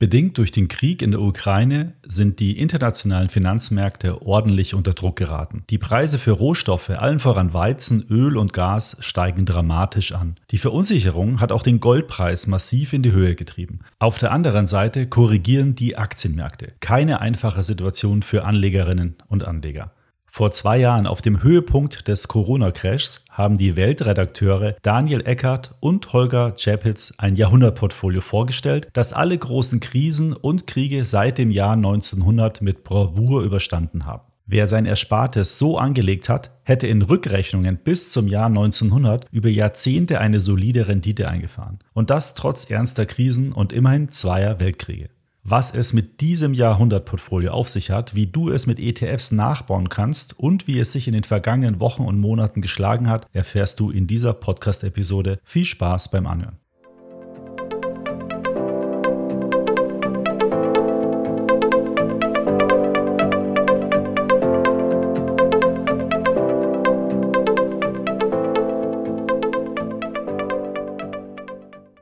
Bedingt durch den Krieg in der Ukraine sind die internationalen Finanzmärkte ordentlich unter Druck geraten. Die Preise für Rohstoffe, allen voran Weizen, Öl und Gas, steigen dramatisch an. Die Verunsicherung hat auch den Goldpreis massiv in die Höhe getrieben. Auf der anderen Seite korrigieren die Aktienmärkte. Keine einfache Situation für Anlegerinnen und Anleger. Vor zwei Jahren auf dem Höhepunkt des Corona-Crashs haben die Weltredakteure Daniel Eckert und Holger Chapitz ein Jahrhundertportfolio vorgestellt, das alle großen Krisen und Kriege seit dem Jahr 1900 mit Bravour überstanden haben. Wer sein Erspartes so angelegt hat, hätte in Rückrechnungen bis zum Jahr 1900 über Jahrzehnte eine solide Rendite eingefahren. Und das trotz ernster Krisen und immerhin zweier Weltkriege. Was es mit diesem Jahrhundertportfolio auf sich hat, wie du es mit ETFs nachbauen kannst und wie es sich in den vergangenen Wochen und Monaten geschlagen hat, erfährst du in dieser Podcast-Episode. Viel Spaß beim Anhören.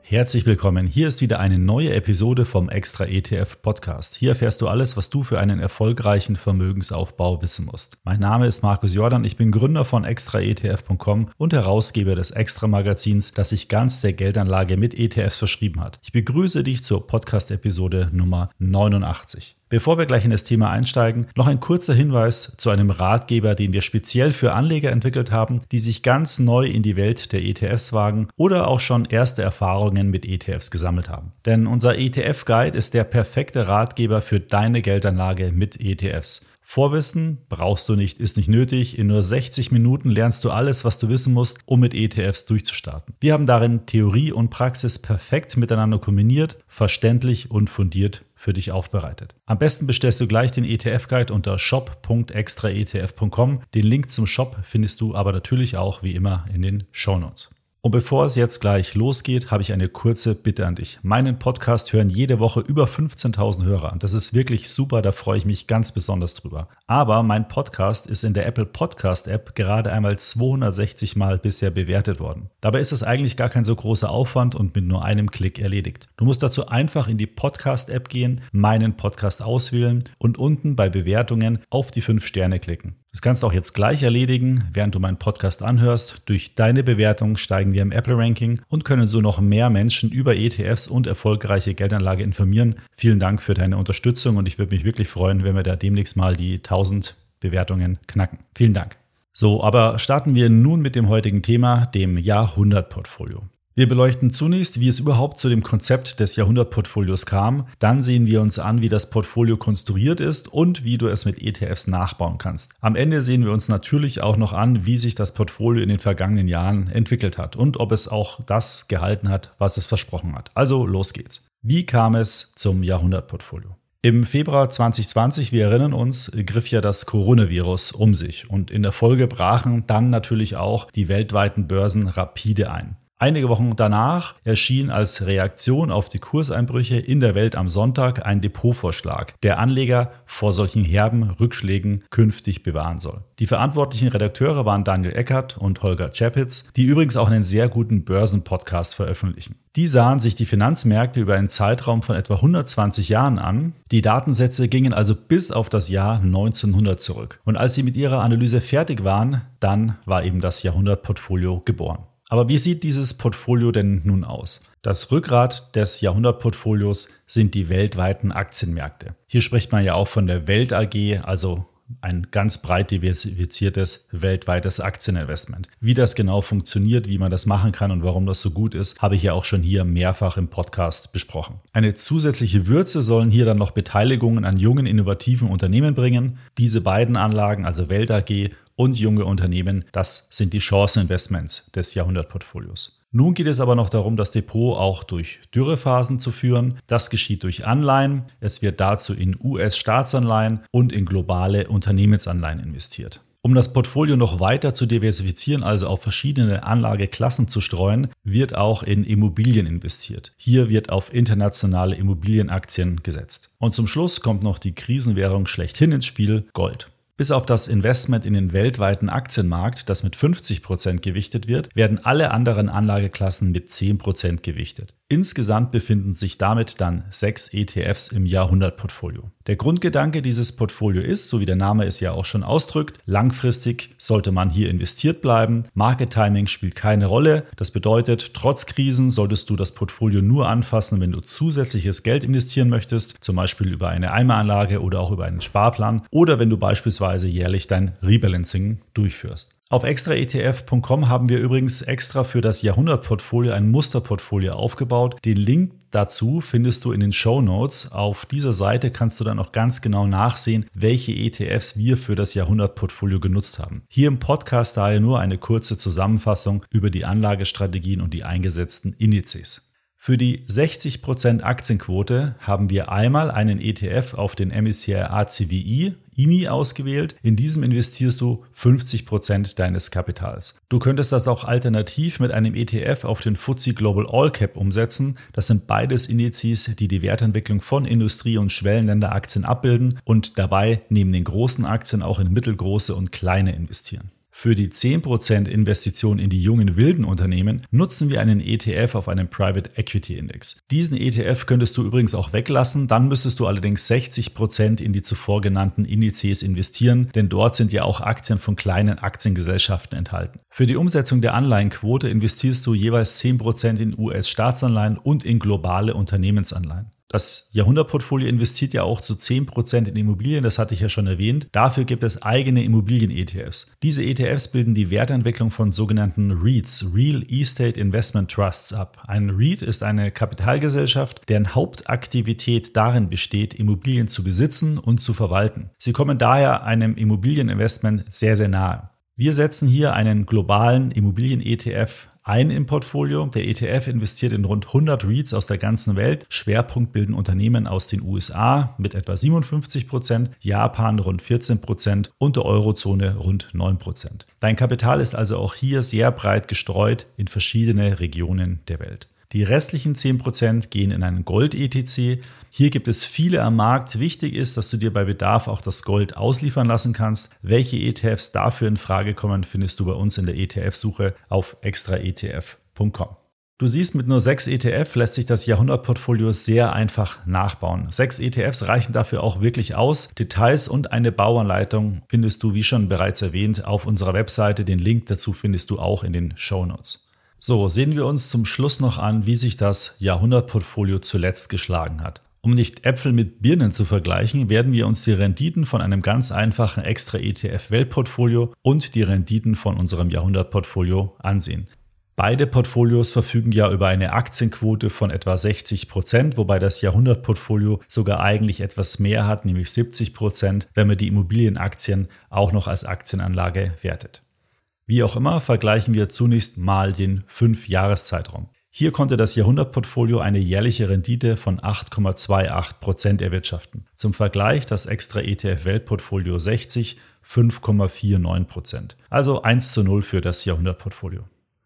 Herzlich willkommen. Hier ist wieder eine neue Episode vom Extra ETF Podcast. Hier erfährst du alles, was du für einen erfolgreichen Vermögensaufbau wissen musst. Mein Name ist Markus Jordan. Ich bin Gründer von extraetf.com und Herausgeber des Extra Magazins, das sich ganz der Geldanlage mit ETFs verschrieben hat. Ich begrüße dich zur Podcast Episode Nummer 89. Bevor wir gleich in das Thema einsteigen, noch ein kurzer Hinweis zu einem Ratgeber, den wir speziell für Anleger entwickelt haben, die sich ganz neu in die Welt der ETFs wagen oder auch schon erste Erfahrungen mit ETFs gesammelt haben. Denn unser ETF-Guide ist der perfekte Ratgeber für deine Geldanlage mit ETFs. Vorwissen brauchst du nicht, ist nicht nötig. In nur 60 Minuten lernst du alles, was du wissen musst, um mit ETFs durchzustarten. Wir haben darin Theorie und Praxis perfekt miteinander kombiniert, verständlich und fundiert für dich aufbereitet. Am besten bestellst du gleich den ETF-Guide unter shop.extraetf.com. Den Link zum Shop findest du aber natürlich auch wie immer in den Show Notes. Und bevor es jetzt gleich losgeht, habe ich eine kurze Bitte an dich. Meinen Podcast hören jede Woche über 15.000 Hörer. Das ist wirklich super, da freue ich mich ganz besonders drüber. Aber mein Podcast ist in der Apple Podcast App gerade einmal 260 Mal bisher bewertet worden. Dabei ist es eigentlich gar kein so großer Aufwand und mit nur einem Klick erledigt. Du musst dazu einfach in die Podcast App gehen, meinen Podcast auswählen und unten bei Bewertungen auf die 5 Sterne klicken. Das kannst du auch jetzt gleich erledigen, während du meinen Podcast anhörst. Durch deine Bewertung steigen wir im Apple-Ranking und können so noch mehr Menschen über ETFs und erfolgreiche Geldanlage informieren. Vielen Dank für deine Unterstützung und ich würde mich wirklich freuen, wenn wir da demnächst mal die 1000 Bewertungen knacken. Vielen Dank. So, aber starten wir nun mit dem heutigen Thema, dem Jahrhundert-Portfolio. Wir beleuchten zunächst, wie es überhaupt zu dem Konzept des Jahrhundertportfolios kam. Dann sehen wir uns an, wie das Portfolio konstruiert ist und wie du es mit ETFs nachbauen kannst. Am Ende sehen wir uns natürlich auch noch an, wie sich das Portfolio in den vergangenen Jahren entwickelt hat und ob es auch das gehalten hat, was es versprochen hat. Also los geht's. Wie kam es zum Jahrhundertportfolio? Im Februar 2020, wir erinnern uns, griff ja das Coronavirus um sich und in der Folge brachen dann natürlich auch die weltweiten Börsen rapide ein. Einige Wochen danach erschien als Reaktion auf die Kurseinbrüche in der Welt am Sonntag ein Depotvorschlag, der Anleger vor solchen herben Rückschlägen künftig bewahren soll. Die verantwortlichen Redakteure waren Daniel Eckert und Holger Chapitz, die übrigens auch einen sehr guten Börsenpodcast veröffentlichen. Die sahen sich die Finanzmärkte über einen Zeitraum von etwa 120 Jahren an. Die Datensätze gingen also bis auf das Jahr 1900 zurück. Und als sie mit ihrer Analyse fertig waren, dann war eben das Jahrhundertportfolio geboren. Aber wie sieht dieses Portfolio denn nun aus? Das Rückgrat des Jahrhundertportfolios sind die weltweiten Aktienmärkte. Hier spricht man ja auch von der Welt AG, also ein ganz breit diversifiziertes weltweites Aktieninvestment. Wie das genau funktioniert, wie man das machen kann und warum das so gut ist, habe ich ja auch schon hier mehrfach im Podcast besprochen. Eine zusätzliche Würze sollen hier dann noch Beteiligungen an jungen, innovativen Unternehmen bringen. Diese beiden Anlagen, also Welt AG und junge Unternehmen, das sind die Chanceninvestments des Jahrhundertportfolios. Nun geht es aber noch darum, das Depot auch durch Dürrephasen zu führen. Das geschieht durch Anleihen. Es wird dazu in US-Staatsanleihen und in globale Unternehmensanleihen investiert. Um das Portfolio noch weiter zu diversifizieren, also auf verschiedene Anlageklassen zu streuen, wird auch in Immobilien investiert. Hier wird auf internationale Immobilienaktien gesetzt. Und zum Schluss kommt noch die Krisenwährung schlechthin ins Spiel, Gold. Bis auf das Investment in den weltweiten Aktienmarkt, das mit 50 Prozent gewichtet wird, werden alle anderen Anlageklassen mit 10 Prozent gewichtet. Insgesamt befinden sich damit dann sechs ETFs im Jahrhundertportfolio. Der Grundgedanke dieses Portfolio ist, so wie der Name es ja auch schon ausdrückt, langfristig sollte man hier investiert bleiben. Market Timing spielt keine Rolle. Das bedeutet, trotz Krisen solltest du das Portfolio nur anfassen, wenn du zusätzliches Geld investieren möchtest, zum Beispiel über eine Eimeranlage oder auch über einen Sparplan oder wenn du beispielsweise jährlich dein Rebalancing durchführst. Auf extraetf.com haben wir übrigens extra für das Jahrhundertportfolio ein Musterportfolio aufgebaut. Den Link dazu findest du in den Show Notes. Auf dieser Seite kannst du dann auch ganz genau nachsehen, welche ETFs wir für das Jahrhundertportfolio genutzt haben. Hier im Podcast daher nur eine kurze Zusammenfassung über die Anlagestrategien und die eingesetzten Indizes. Für die 60% Aktienquote haben wir einmal einen ETF auf den MSCI ACWI IMI ausgewählt. In diesem investierst du 50% deines Kapitals. Du könntest das auch alternativ mit einem ETF auf den FTSE Global All Cap umsetzen. Das sind beides Indizes, die die Wertentwicklung von Industrie- und Schwellenländeraktien abbilden und dabei neben den großen Aktien auch in mittelgroße und kleine investieren. Für die 10% Investition in die jungen wilden Unternehmen nutzen wir einen ETF auf einem Private Equity Index. Diesen ETF könntest du übrigens auch weglassen, dann müsstest du allerdings 60% in die zuvor genannten Indizes investieren, denn dort sind ja auch Aktien von kleinen Aktiengesellschaften enthalten. Für die Umsetzung der Anleihenquote investierst du jeweils 10% in US-Staatsanleihen und in globale Unternehmensanleihen. Das Jahrhundertportfolio investiert ja auch zu 10% in Immobilien, das hatte ich ja schon erwähnt. Dafür gibt es eigene Immobilien-ETFs. Diese ETFs bilden die Wertentwicklung von sogenannten REITs, Real Estate Investment Trusts, ab. Ein REIT ist eine Kapitalgesellschaft, deren Hauptaktivität darin besteht, Immobilien zu besitzen und zu verwalten. Sie kommen daher einem Immobilieninvestment sehr, sehr nahe. Wir setzen hier einen globalen Immobilien-ETF ein im Portfolio. Der ETF investiert in rund 100 REITs aus der ganzen Welt. Schwerpunkt bilden Unternehmen aus den USA mit etwa 57 Prozent, Japan rund 14 Prozent und der Eurozone rund 9 Prozent. Dein Kapital ist also auch hier sehr breit gestreut in verschiedene Regionen der Welt. Die restlichen 10% gehen in einen Gold-ETC. Hier gibt es viele am Markt. Wichtig ist, dass du dir bei Bedarf auch das Gold ausliefern lassen kannst. Welche ETFs dafür in Frage kommen, findest du bei uns in der ETF-Suche auf extraetf.com. Du siehst, mit nur sechs ETF lässt sich das Jahrhundertportfolio sehr einfach nachbauen. Sechs ETFs reichen dafür auch wirklich aus. Details und eine Bauanleitung findest du, wie schon bereits erwähnt, auf unserer Webseite. Den Link dazu findest du auch in den Show Notes. So, sehen wir uns zum Schluss noch an, wie sich das Jahrhundertportfolio zuletzt geschlagen hat. Um nicht Äpfel mit Birnen zu vergleichen, werden wir uns die Renditen von einem ganz einfachen extra ETF Weltportfolio und die Renditen von unserem Jahrhundertportfolio ansehen. Beide Portfolios verfügen ja über eine Aktienquote von etwa 60 Prozent, wobei das Jahrhundertportfolio sogar eigentlich etwas mehr hat, nämlich 70 Prozent, wenn man die Immobilienaktien auch noch als Aktienanlage wertet. Wie auch immer, vergleichen wir zunächst mal den 5-Jahres-Zeitraum. Hier konnte das Jahrhundertportfolio eine jährliche Rendite von 8,28% erwirtschaften. Zum Vergleich das extra ETF Weltportfolio 60 5,49%. Also 1 zu 0 für das Jahrhundertportfolio.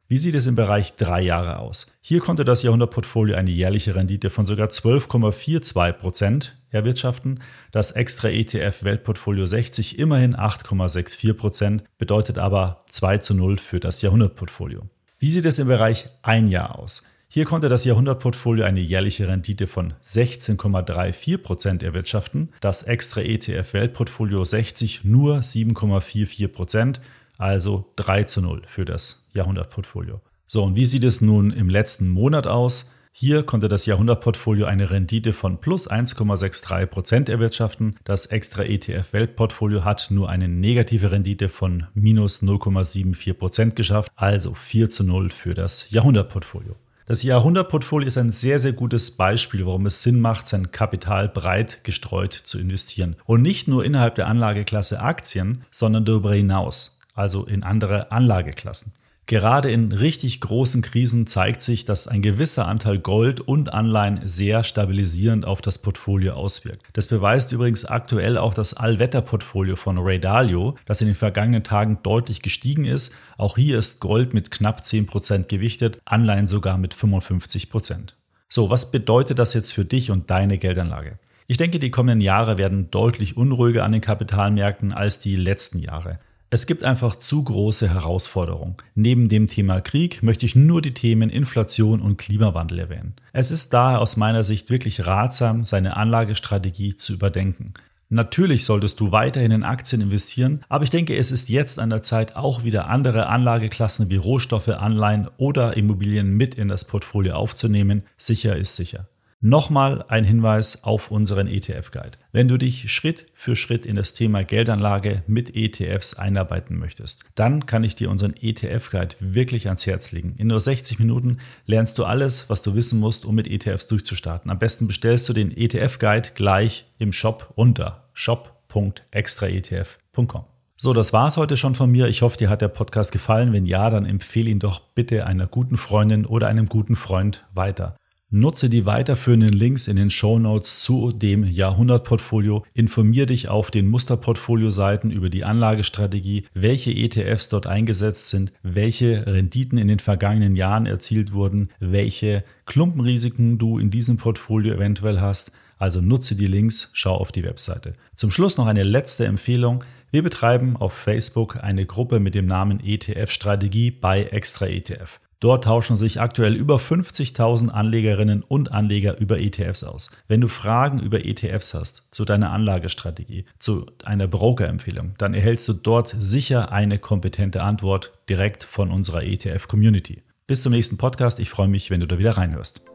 Wie sieht es im Bereich drei Jahre aus? Hier konnte das Jahrhundertportfolio eine jährliche Rendite von sogar 12,42% erwirtschaften. Das extra ETF Weltportfolio 60 immerhin 8,64% bedeutet aber 2 zu 0 für das Jahrhundertportfolio. Wie sieht es im Bereich ein Jahr aus? Hier konnte das Jahrhundertportfolio eine jährliche Rendite von 16,34% erwirtschaften, das extra ETF Weltportfolio 60 nur 7,44 also 3 zu 0 für das Jahrhundertportfolio. So, und wie sieht es nun im letzten Monat aus? Hier konnte das Jahrhundertportfolio eine Rendite von plus 1,63 Prozent erwirtschaften. Das extra ETF Weltportfolio hat nur eine negative Rendite von minus 0,74 Prozent geschafft, also 4 zu 0 für das Jahrhundertportfolio. Das Jahrhundertportfolio ist ein sehr, sehr gutes Beispiel, warum es Sinn macht, sein Kapital breit gestreut zu investieren. Und nicht nur innerhalb der Anlageklasse Aktien, sondern darüber hinaus also in andere Anlageklassen. Gerade in richtig großen Krisen zeigt sich, dass ein gewisser Anteil Gold und Anleihen sehr stabilisierend auf das Portfolio auswirkt. Das beweist übrigens aktuell auch das Allwetterportfolio von Ray Dalio, das in den vergangenen Tagen deutlich gestiegen ist. Auch hier ist Gold mit knapp 10% gewichtet, Anleihen sogar mit 55%. So, was bedeutet das jetzt für dich und deine Geldanlage? Ich denke, die kommenden Jahre werden deutlich unruhiger an den Kapitalmärkten als die letzten Jahre. Es gibt einfach zu große Herausforderungen. Neben dem Thema Krieg möchte ich nur die Themen Inflation und Klimawandel erwähnen. Es ist daher aus meiner Sicht wirklich ratsam, seine Anlagestrategie zu überdenken. Natürlich solltest du weiterhin in Aktien investieren, aber ich denke, es ist jetzt an der Zeit, auch wieder andere Anlageklassen wie Rohstoffe, Anleihen oder Immobilien mit in das Portfolio aufzunehmen. Sicher ist sicher. Nochmal ein Hinweis auf unseren ETF-Guide. Wenn du dich Schritt für Schritt in das Thema Geldanlage mit ETFs einarbeiten möchtest, dann kann ich dir unseren ETF-Guide wirklich ans Herz legen. In nur 60 Minuten lernst du alles, was du wissen musst, um mit ETFs durchzustarten. Am besten bestellst du den ETF-Guide gleich im Shop unter shop.extraetf.com. So, das war es heute schon von mir. Ich hoffe, dir hat der Podcast gefallen. Wenn ja, dann empfehle ihn doch bitte einer guten Freundin oder einem guten Freund weiter. Nutze die weiterführenden Links in den Show Notes zu dem Jahrhundertportfolio. Informier dich auf den Musterportfolio-Seiten über die Anlagestrategie, welche ETFs dort eingesetzt sind, welche Renditen in den vergangenen Jahren erzielt wurden, welche Klumpenrisiken du in diesem Portfolio eventuell hast. Also nutze die Links, schau auf die Webseite. Zum Schluss noch eine letzte Empfehlung. Wir betreiben auf Facebook eine Gruppe mit dem Namen ETF Strategie bei Extra ETF. Dort tauschen sich aktuell über 50.000 Anlegerinnen und Anleger über ETFs aus. Wenn du Fragen über ETFs hast, zu deiner Anlagestrategie, zu einer Broker-Empfehlung, dann erhältst du dort sicher eine kompetente Antwort direkt von unserer ETF-Community. Bis zum nächsten Podcast. Ich freue mich, wenn du da wieder reinhörst.